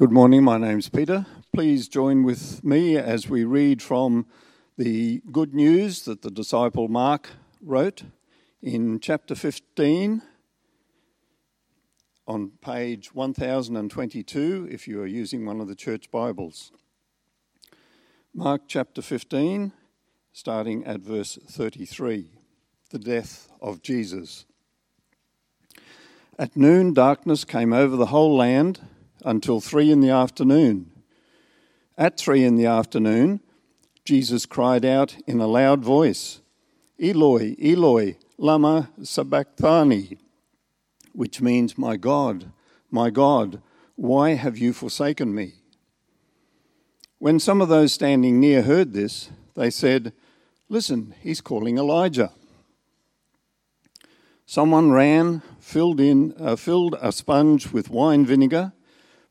Good morning, my name's Peter. Please join with me as we read from the good news that the disciple Mark wrote in chapter 15 on page 1022 if you are using one of the church Bibles. Mark chapter 15, starting at verse 33, the death of Jesus. At noon, darkness came over the whole land until three in the afternoon. At three in the afternoon, Jesus cried out in a loud voice, Eloi, Eloi, lama sabachthani, which means, My God, my God, why have you forsaken me? When some of those standing near heard this, they said, Listen, he's calling Elijah. Someone ran, filled, in, uh, filled a sponge with wine vinegar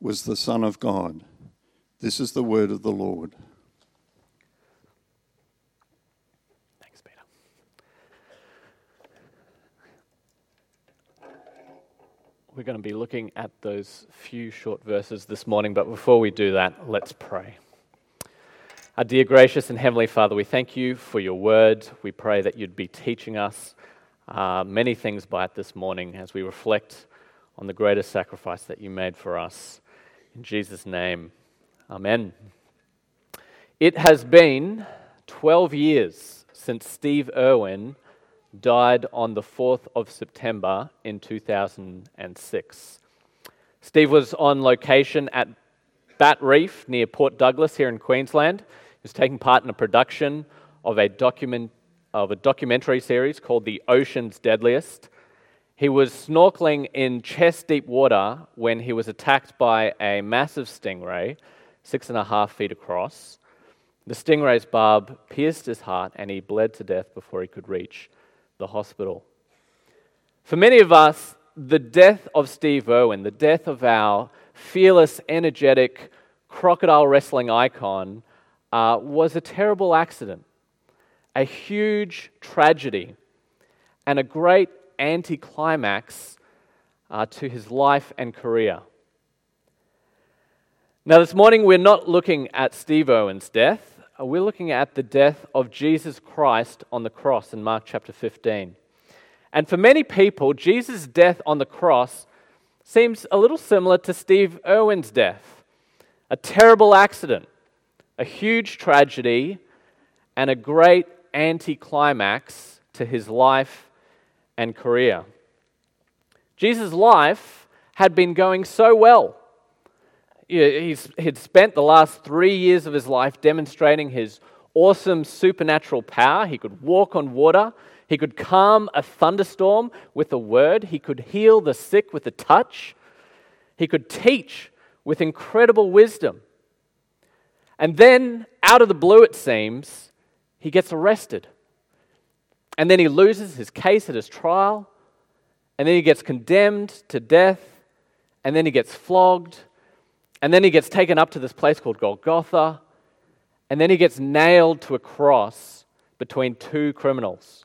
was the Son of God. This is the word of the Lord. Thanks, Peter. We're going to be looking at those few short verses this morning, but before we do that, let's pray. Our dear gracious and heavenly Father, we thank you for your word. We pray that you'd be teaching us uh, many things by it this morning as we reflect on the greatest sacrifice that you made for us. In Jesus' name, Amen. It has been 12 years since Steve Irwin died on the 4th of September in 2006. Steve was on location at Batt Reef near Port Douglas here in Queensland. He was taking part in a production of a, document, of a documentary series called The Ocean's Deadliest. He was snorkeling in chest deep water when he was attacked by a massive stingray, six and a half feet across. The stingray's barb pierced his heart and he bled to death before he could reach the hospital. For many of us, the death of Steve Irwin, the death of our fearless, energetic, crocodile wrestling icon, uh, was a terrible accident, a huge tragedy, and a great anticlimax uh, to his life and career. Now, this morning we're not looking at Steve Irwin's death, uh, we're looking at the death of Jesus Christ on the cross in Mark chapter 15. And for many people, Jesus' death on the cross seems a little similar to Steve Irwin's death a terrible accident, a huge tragedy, and a great anticlimax to his life and career. Jesus' life had been going so well. He's, he'd spent the last three years of his life demonstrating his awesome supernatural power. He could walk on water, he could calm a thunderstorm with a word, he could heal the sick with a touch, he could teach with incredible wisdom. And then, out of the blue, it seems, he gets arrested. And then he loses his case at his trial. And then he gets condemned to death. And then he gets flogged. And then he gets taken up to this place called Golgotha. And then he gets nailed to a cross between two criminals.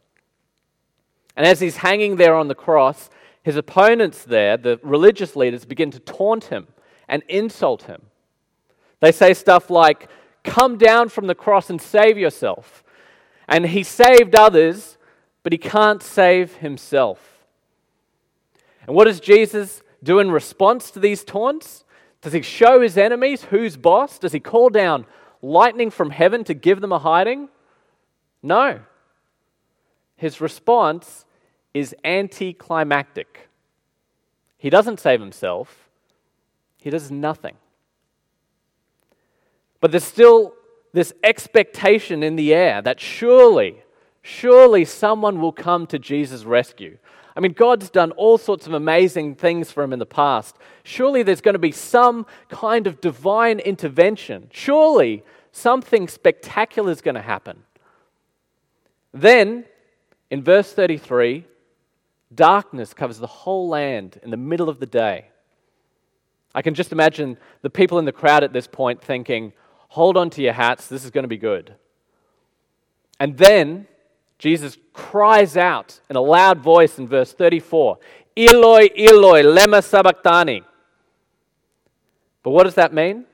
And as he's hanging there on the cross, his opponents there, the religious leaders, begin to taunt him and insult him. They say stuff like, Come down from the cross and save yourself. And he saved others, but he can't save himself. And what does Jesus do in response to these taunts? Does he show his enemies who's boss? Does he call down lightning from heaven to give them a hiding? No. His response is anticlimactic. He doesn't save himself, he does nothing. But there's still this expectation in the air that surely Surely someone will come to Jesus' rescue. I mean, God's done all sorts of amazing things for him in the past. Surely there's going to be some kind of divine intervention. Surely something spectacular is going to happen. Then, in verse 33, darkness covers the whole land in the middle of the day. I can just imagine the people in the crowd at this point thinking, hold on to your hats, this is going to be good. And then Jesus cries out in a loud voice in verse 34 Eloi, Eloi, lema sabachthani. But what does that mean?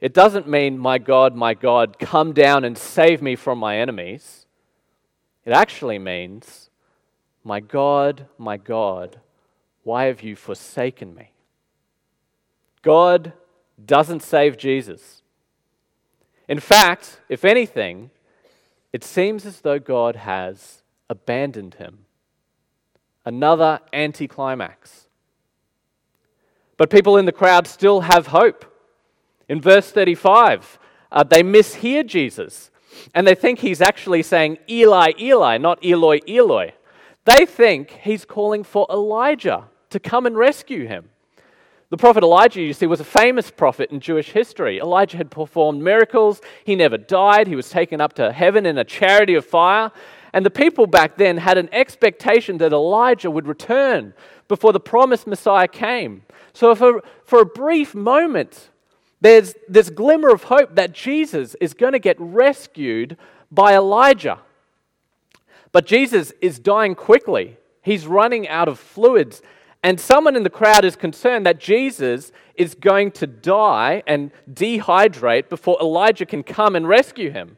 It doesn't mean, my God, my God, come down and save me from my enemies. It actually means, my God, my God, why have you forsaken me? God doesn't save Jesus. In fact, if anything, it seems as though God has abandoned him. Another anticlimax. But people in the crowd still have hope. In verse 35, uh, they mishear Jesus and they think he's actually saying Eli, Eli, not Eloi, Eloi. They think he's calling for Elijah to come and rescue him. The prophet Elijah, you see, was a famous prophet in Jewish history. Elijah had performed miracles. He never died. He was taken up to heaven in a chariot of fire. And the people back then had an expectation that Elijah would return before the promised Messiah came. So, for, for a brief moment, there's this glimmer of hope that Jesus is going to get rescued by Elijah. But Jesus is dying quickly. He's running out of fluids and someone in the crowd is concerned that Jesus is going to die and dehydrate before Elijah can come and rescue him.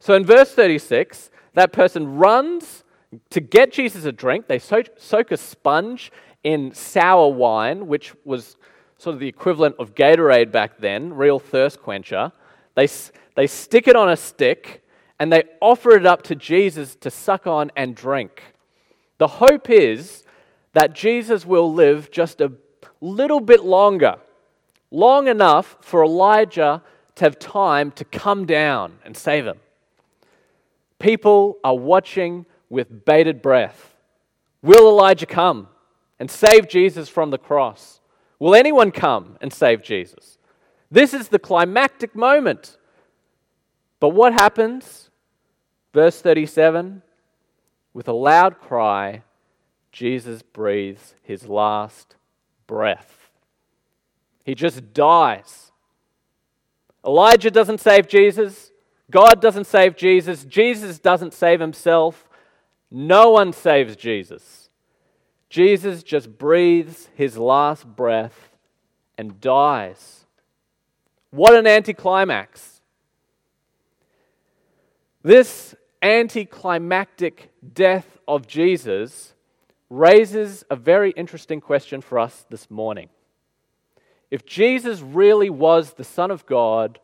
So in verse 36, that person runs to get Jesus a drink. They soak a sponge in sour wine, which was sort of the equivalent of Gatorade back then, real thirst quencher. They, they stick it on a stick and they offer it up to Jesus to suck on and drink. The hope is that Jesus will live just a little bit longer, long enough for Elijah to have time to come down and save him. People are watching with bated breath. Will Elijah come and save Jesus from the cross? Will anyone come and save Jesus? This is the climactic moment. But what happens? Verse 37 with a loud cry, Jesus breathes his last breath. He just dies. Elijah doesn't save Jesus. God doesn't save Jesus. Jesus doesn't save himself. No one saves Jesus. Jesus just breathes his last breath and dies. What an anticlimax. This anticlimactic death of Jesus raises a very interesting question for us this morning. If Jesus really was the Son of God,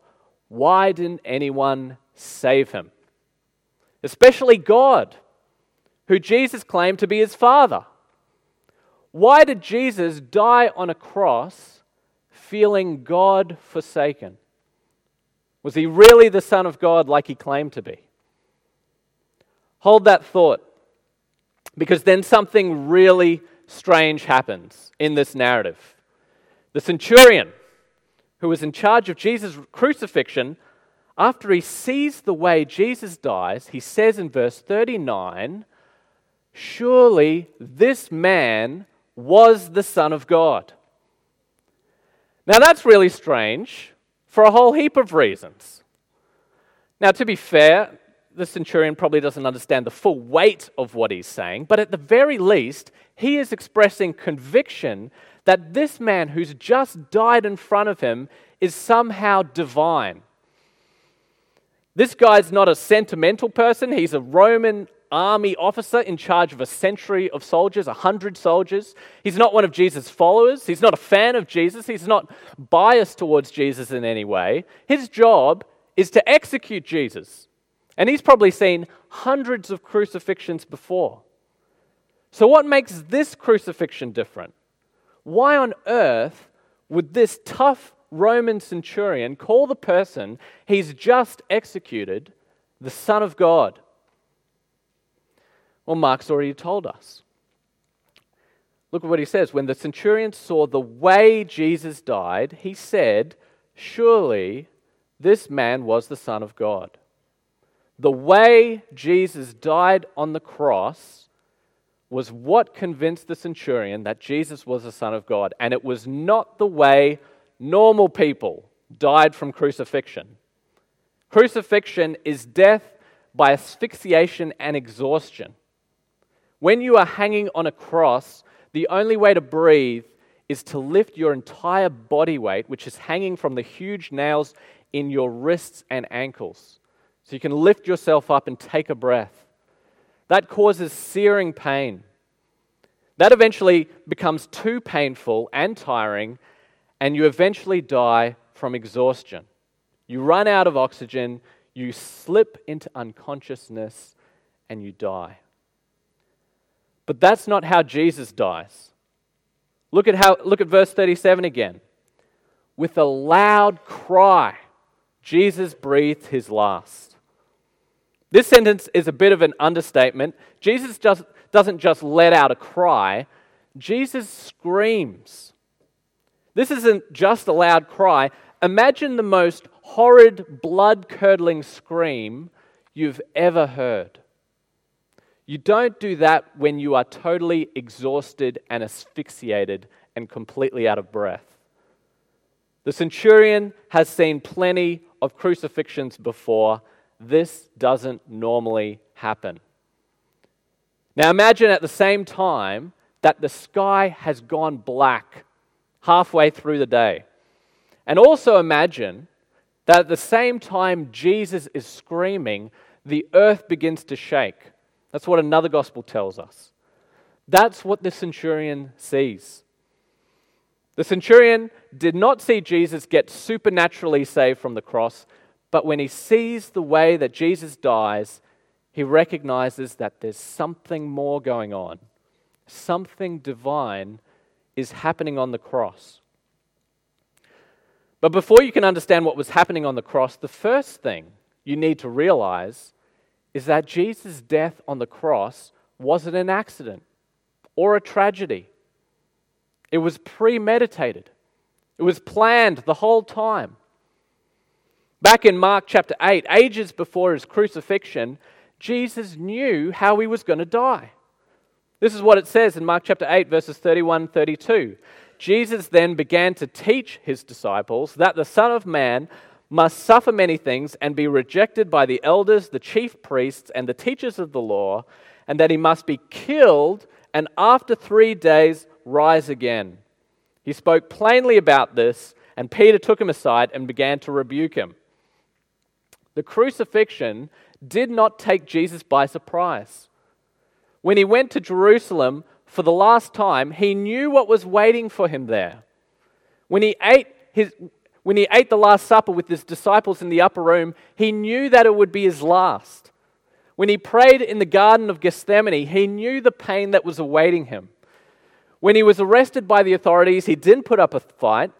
why didn't anyone save him? Especially God, who Jesus claimed to be his Father. Why did Jesus die on a cross feeling God forsaken? Was he really the Son of God like he claimed to be? Hold that thought because then something really strange happens in this narrative. The centurion, who was in charge of Jesus' crucifixion, after he sees the way Jesus dies, he says in verse 39 Surely this man was the Son of God. Now that's really strange for a whole heap of reasons. Now, to be fair, the centurion probably doesn't understand the full weight of what he's saying, but at the very least, he is expressing conviction that this man who's just died in front of him is somehow divine. This guy's not a sentimental person, he's a Roman army officer in charge of a century of soldiers, a hundred soldiers. He's not one of Jesus' followers. He's not a fan of Jesus. He's not biased towards Jesus in any way. His job is to execute Jesus. And he's probably seen hundreds of crucifixions before. So, what makes this crucifixion different? Why on earth would this tough Roman centurion call the person he's just executed the Son of God? Well, Mark's already told us. Look at what he says. When the centurion saw the way Jesus died, he said, Surely this man was the Son of God. The way Jesus died on the cross was what convinced the centurion that Jesus was the Son of God. And it was not the way normal people died from crucifixion. Crucifixion is death by asphyxiation and exhaustion. When you are hanging on a cross, the only way to breathe is to lift your entire body weight, which is hanging from the huge nails in your wrists and ankles. So you can lift yourself up and take a breath. That causes searing pain. That eventually becomes too painful and tiring, and you eventually die from exhaustion. You run out of oxygen, you slip into unconsciousness, and you die. But that's not how Jesus dies. Look at, how, look at verse 37 again. With a loud cry, Jesus breathed his last. This sentence is a bit of an understatement. Jesus just, doesn't just let out a cry, Jesus screams. This isn't just a loud cry. Imagine the most horrid, blood curdling scream you've ever heard. You don't do that when you are totally exhausted and asphyxiated and completely out of breath. The centurion has seen plenty of crucifixions before. This doesn't normally happen. Now imagine at the same time that the sky has gone black halfway through the day. And also imagine that at the same time Jesus is screaming, the earth begins to shake. That's what another gospel tells us. That's what the centurion sees. The centurion did not see Jesus get supernaturally saved from the cross, but when he sees the way that Jesus dies, he recognizes that there's something more going on. Something divine is happening on the cross. But before you can understand what was happening on the cross, the first thing you need to realize is that Jesus' death on the cross wasn't an accident or a tragedy. It was premeditated, it was planned the whole time. Back in Mark chapter 8, ages before his crucifixion, Jesus knew how he was going to die. This is what it says in Mark chapter 8, verses 31 32. Jesus then began to teach his disciples that the Son of Man must suffer many things and be rejected by the elders, the chief priests, and the teachers of the law, and that he must be killed and after three days rise again. He spoke plainly about this, and Peter took him aside and began to rebuke him. The crucifixion did not take Jesus by surprise. When he went to Jerusalem for the last time, he knew what was waiting for him there. When he ate his when he ate the Last Supper with his disciples in the upper room, he knew that it would be his last. When he prayed in the Garden of Gethsemane, he knew the pain that was awaiting him. When he was arrested by the authorities, he didn't put up a fight.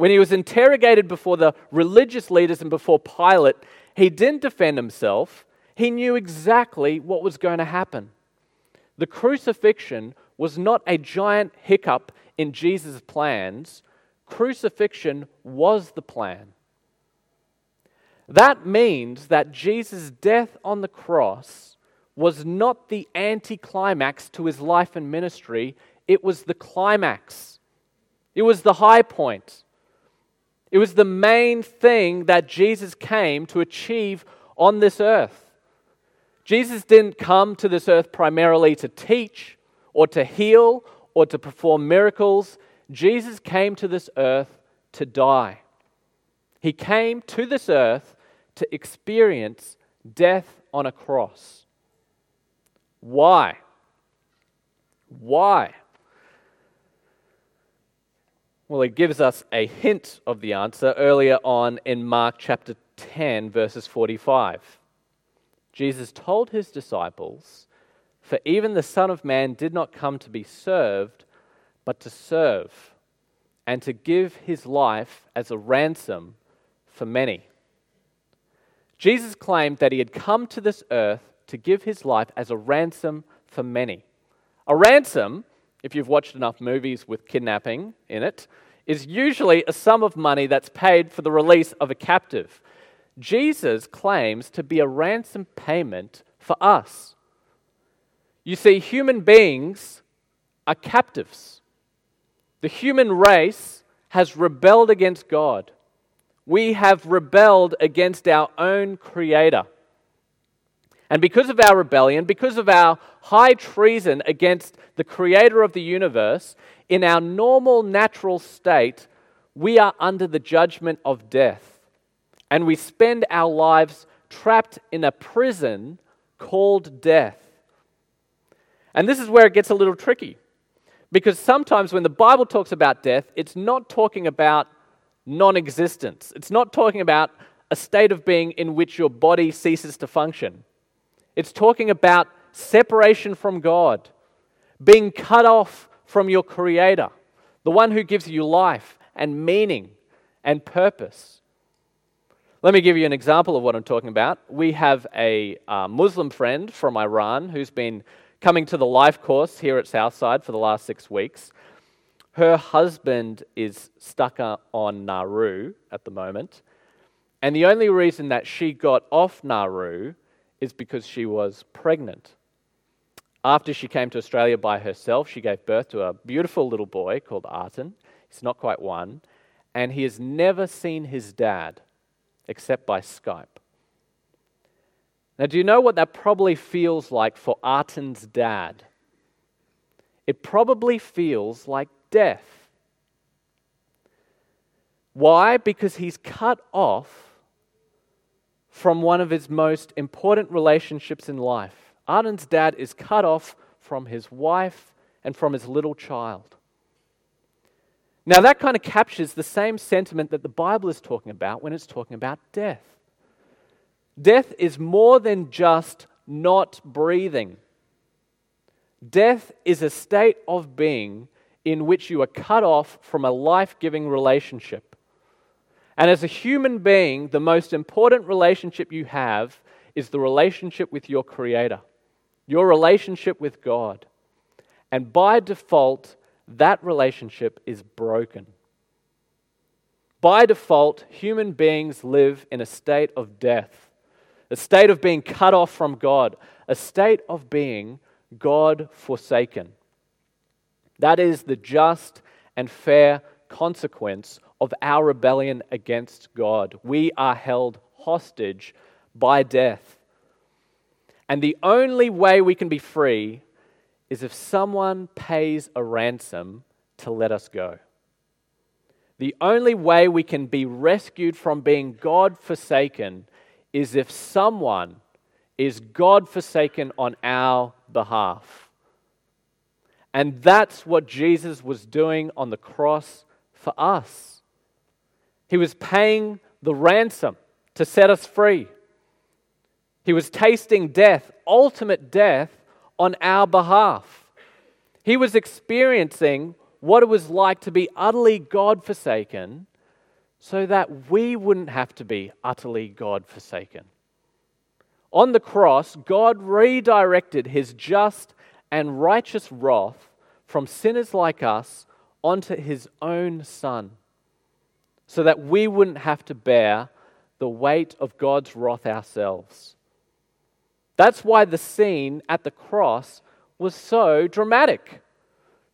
When he was interrogated before the religious leaders and before Pilate, he didn't defend himself. He knew exactly what was going to happen. The crucifixion was not a giant hiccup in Jesus' plans, crucifixion was the plan. That means that Jesus' death on the cross was not the anticlimax to his life and ministry, it was the climax. It was the high point. It was the main thing that Jesus came to achieve on this earth. Jesus didn't come to this earth primarily to teach or to heal or to perform miracles. Jesus came to this earth to die. He came to this earth to experience death on a cross. Why? Why? Well, it gives us a hint of the answer earlier on in Mark chapter 10, verses 45. Jesus told his disciples, For even the Son of Man did not come to be served, but to serve, and to give his life as a ransom for many. Jesus claimed that he had come to this earth to give his life as a ransom for many. A ransom, if you've watched enough movies with kidnapping in it, is usually a sum of money that's paid for the release of a captive. Jesus claims to be a ransom payment for us. You see, human beings are captives. The human race has rebelled against God. We have rebelled against our own Creator. And because of our rebellion, because of our high treason against the Creator of the universe, in our normal natural state, we are under the judgment of death. And we spend our lives trapped in a prison called death. And this is where it gets a little tricky. Because sometimes when the Bible talks about death, it's not talking about non existence. It's not talking about a state of being in which your body ceases to function. It's talking about separation from God, being cut off from your Creator, the one who gives you life and meaning and purpose. Let me give you an example of what I'm talking about. We have a uh, Muslim friend from Iran who's been coming to the life course here at Southside for the last six weeks. Her husband is stuck on Nauru at the moment. And the only reason that she got off Nauru is because she was pregnant. After she came to Australia by herself, she gave birth to a beautiful little boy called Artin. He's not quite one. And he has never seen his dad except by Skype. Now, do you know what that probably feels like for Artin's dad? It probably feels like death. Why? Because he's cut off from one of his most important relationships in life. Artin's dad is cut off from his wife and from his little child. Now, that kind of captures the same sentiment that the Bible is talking about when it's talking about death. Death is more than just not breathing. Death is a state of being in which you are cut off from a life giving relationship. And as a human being, the most important relationship you have is the relationship with your Creator, your relationship with God. And by default, that relationship is broken. By default, human beings live in a state of death a state of being cut off from God, a state of being God forsaken. That is the just and fair consequence of our rebellion against God. We are held hostage by death. And the only way we can be free is if someone pays a ransom to let us go. The only way we can be rescued from being God forsaken is if someone is God forsaken on our behalf. And that's what Jesus was doing on the cross for us. He was paying the ransom to set us free. He was tasting death, ultimate death, on our behalf. He was experiencing what it was like to be utterly God forsaken so that we wouldn't have to be utterly God forsaken. On the cross, God redirected his just and righteous wrath from sinners like us onto his own Son, so that we wouldn't have to bear the weight of God's wrath ourselves. That's why the scene at the cross was so dramatic.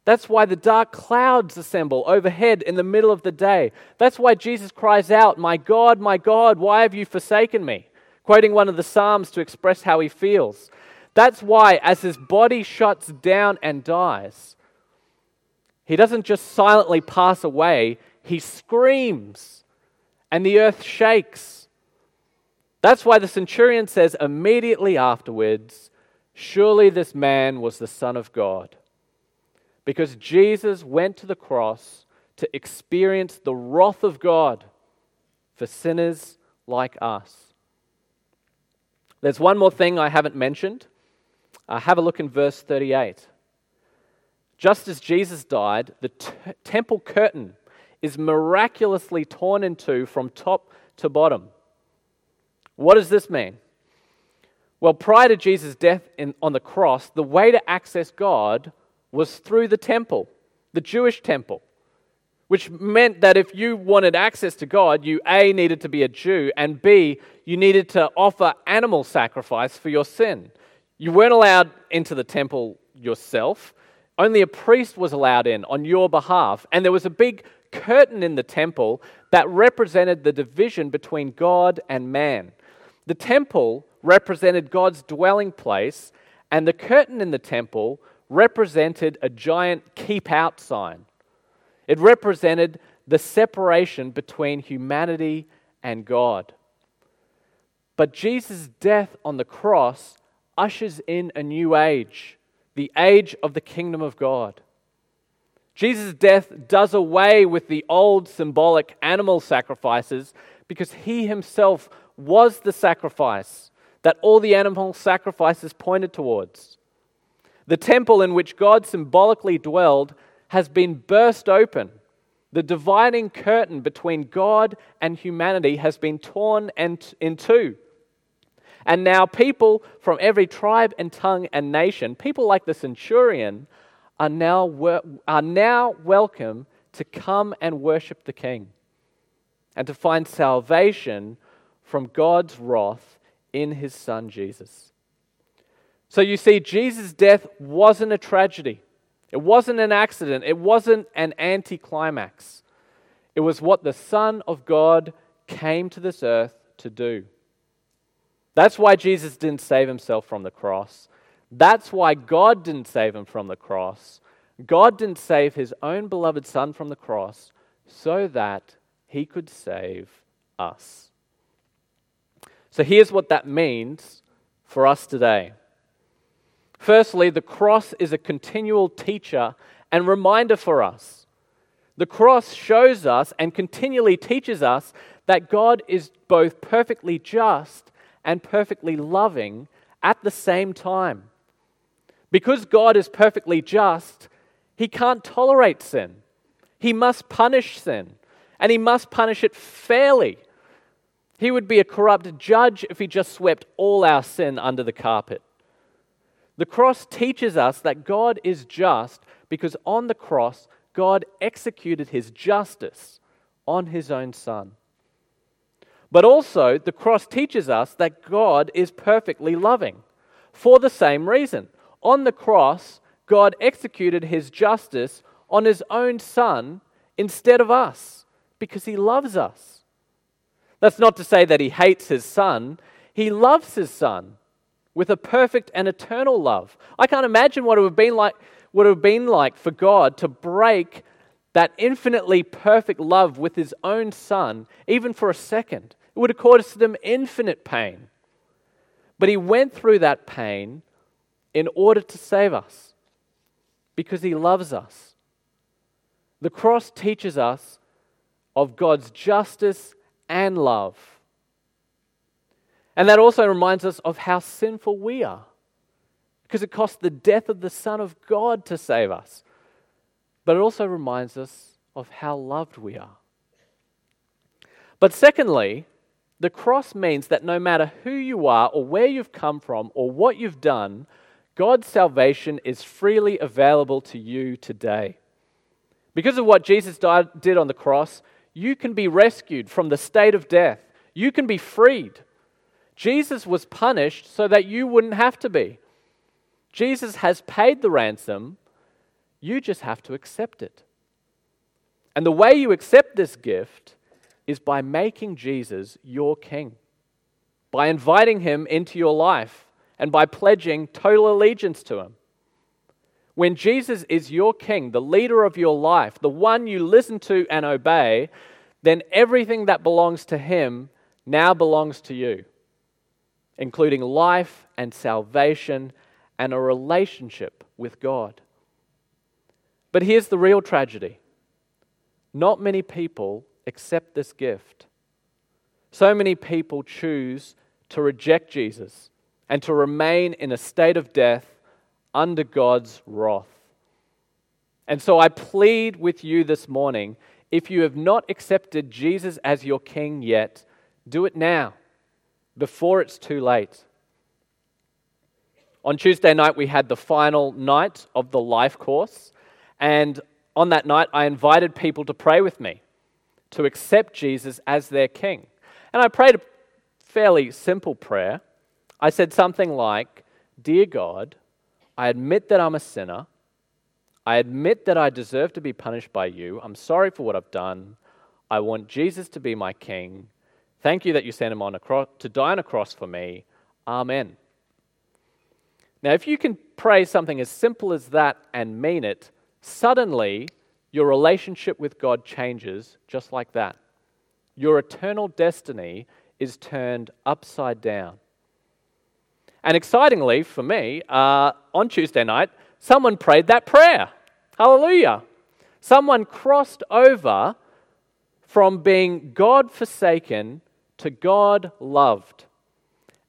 That's why the dark clouds assemble overhead in the middle of the day. That's why Jesus cries out, My God, my God, why have you forsaken me? Quoting one of the Psalms to express how he feels. That's why, as his body shuts down and dies, he doesn't just silently pass away, he screams, and the earth shakes. That's why the centurion says immediately afterwards, Surely this man was the Son of God because Jesus went to the cross to experience the wrath of God for sinners like us. There's one more thing I haven't mentioned. Uh, have a look in verse 38. Just as Jesus died, the t- temple curtain is miraculously torn in two from top to bottom. What does this mean? Well, prior to Jesus' death in, on the cross, the way to access God was through the temple, the Jewish temple, which meant that if you wanted access to God, you A, needed to be a Jew, and B, you needed to offer animal sacrifice for your sin. You weren't allowed into the temple yourself, only a priest was allowed in on your behalf. And there was a big curtain in the temple that represented the division between God and man. The temple represented God's dwelling place, and the curtain in the temple represented a giant keep out sign. It represented the separation between humanity and God. But Jesus' death on the cross ushers in a new age, the age of the kingdom of God. Jesus' death does away with the old symbolic animal sacrifices because he himself was the sacrifice that all the animal sacrifices pointed towards. The temple in which God symbolically dwelled has been burst open. The dividing curtain between God and humanity has been torn in two. And now, people from every tribe and tongue and nation, people like the centurion, are now, are now welcome to come and worship the King and to find salvation from God's wrath in his Son Jesus. So you see, Jesus' death wasn't a tragedy, it wasn't an accident, it wasn't an anticlimax. It was what the Son of God came to this earth to do. That's why Jesus didn't save himself from the cross. That's why God didn't save him from the cross. God didn't save his own beloved Son from the cross so that he could save us. So here's what that means for us today. Firstly, the cross is a continual teacher and reminder for us. The cross shows us and continually teaches us that God is both perfectly just and perfectly loving at the same time. Because God is perfectly just, he can't tolerate sin. He must punish sin, and he must punish it fairly. He would be a corrupt judge if he just swept all our sin under the carpet. The cross teaches us that God is just because on the cross, God executed his justice on his own Son. But also, the cross teaches us that God is perfectly loving for the same reason. On the cross, God executed his justice on his own Son instead of us because he loves us. That's not to say that he hates his Son, he loves his Son with a perfect and eternal love. I can't imagine what it would have been like, have been like for God to break that infinitely perfect love with his own son, even for a second. It would have caused him infinite pain. But he went through that pain in order to save us because he loves us. The cross teaches us of God's justice and love. And that also reminds us of how sinful we are because it cost the death of the Son of God to save us. But it also reminds us of how loved we are. But secondly, the cross means that no matter who you are or where you've come from or what you've done, God's salvation is freely available to you today. Because of what Jesus died, did on the cross, you can be rescued from the state of death. You can be freed. Jesus was punished so that you wouldn't have to be. Jesus has paid the ransom you just have to accept it. And the way you accept this gift is by making Jesus your king, by inviting him into your life, and by pledging total allegiance to him. When Jesus is your king, the leader of your life, the one you listen to and obey, then everything that belongs to him now belongs to you, including life and salvation and a relationship with God. But here's the real tragedy not many people accept this gift. So many people choose to reject Jesus and to remain in a state of death under God's wrath. And so I plead with you this morning if you have not accepted Jesus as your King yet, do it now, before it's too late. On Tuesday night, we had the final night of the life course. And on that night, I invited people to pray with me, to accept Jesus as their king. And I prayed a fairly simple prayer. I said something like, Dear God, I admit that I'm a sinner. I admit that I deserve to be punished by you. I'm sorry for what I've done. I want Jesus to be my king. Thank you that you sent him on a cross, to die on a cross for me. Amen. Now, if you can pray something as simple as that and mean it, suddenly your relationship with God changes just like that. Your eternal destiny is turned upside down. And excitingly for me, uh, on Tuesday night, someone prayed that prayer. Hallelujah. Someone crossed over from being God forsaken to God loved.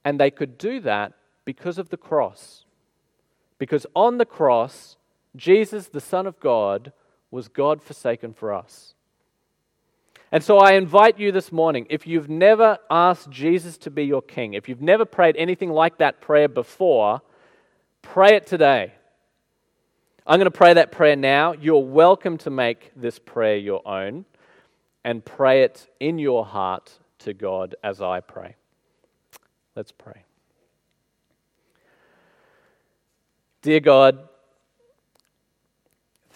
And they could do that because of the cross. Because on the cross, Jesus, the Son of God, was God forsaken for us. And so I invite you this morning, if you've never asked Jesus to be your king, if you've never prayed anything like that prayer before, pray it today. I'm going to pray that prayer now. You're welcome to make this prayer your own and pray it in your heart to God as I pray. Let's pray. Dear God,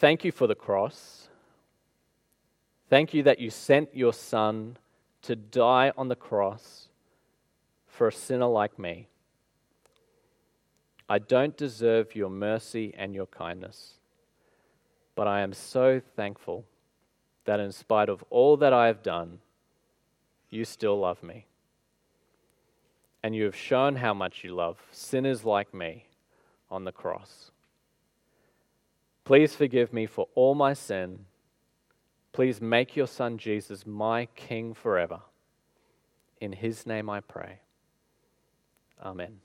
thank you for the cross. Thank you that you sent your Son to die on the cross for a sinner like me. I don't deserve your mercy and your kindness, but I am so thankful that in spite of all that I have done, you still love me. And you have shown how much you love sinners like me on the cross. Please forgive me for all my sin. Please make your son Jesus my King forever. In his name I pray. Amen.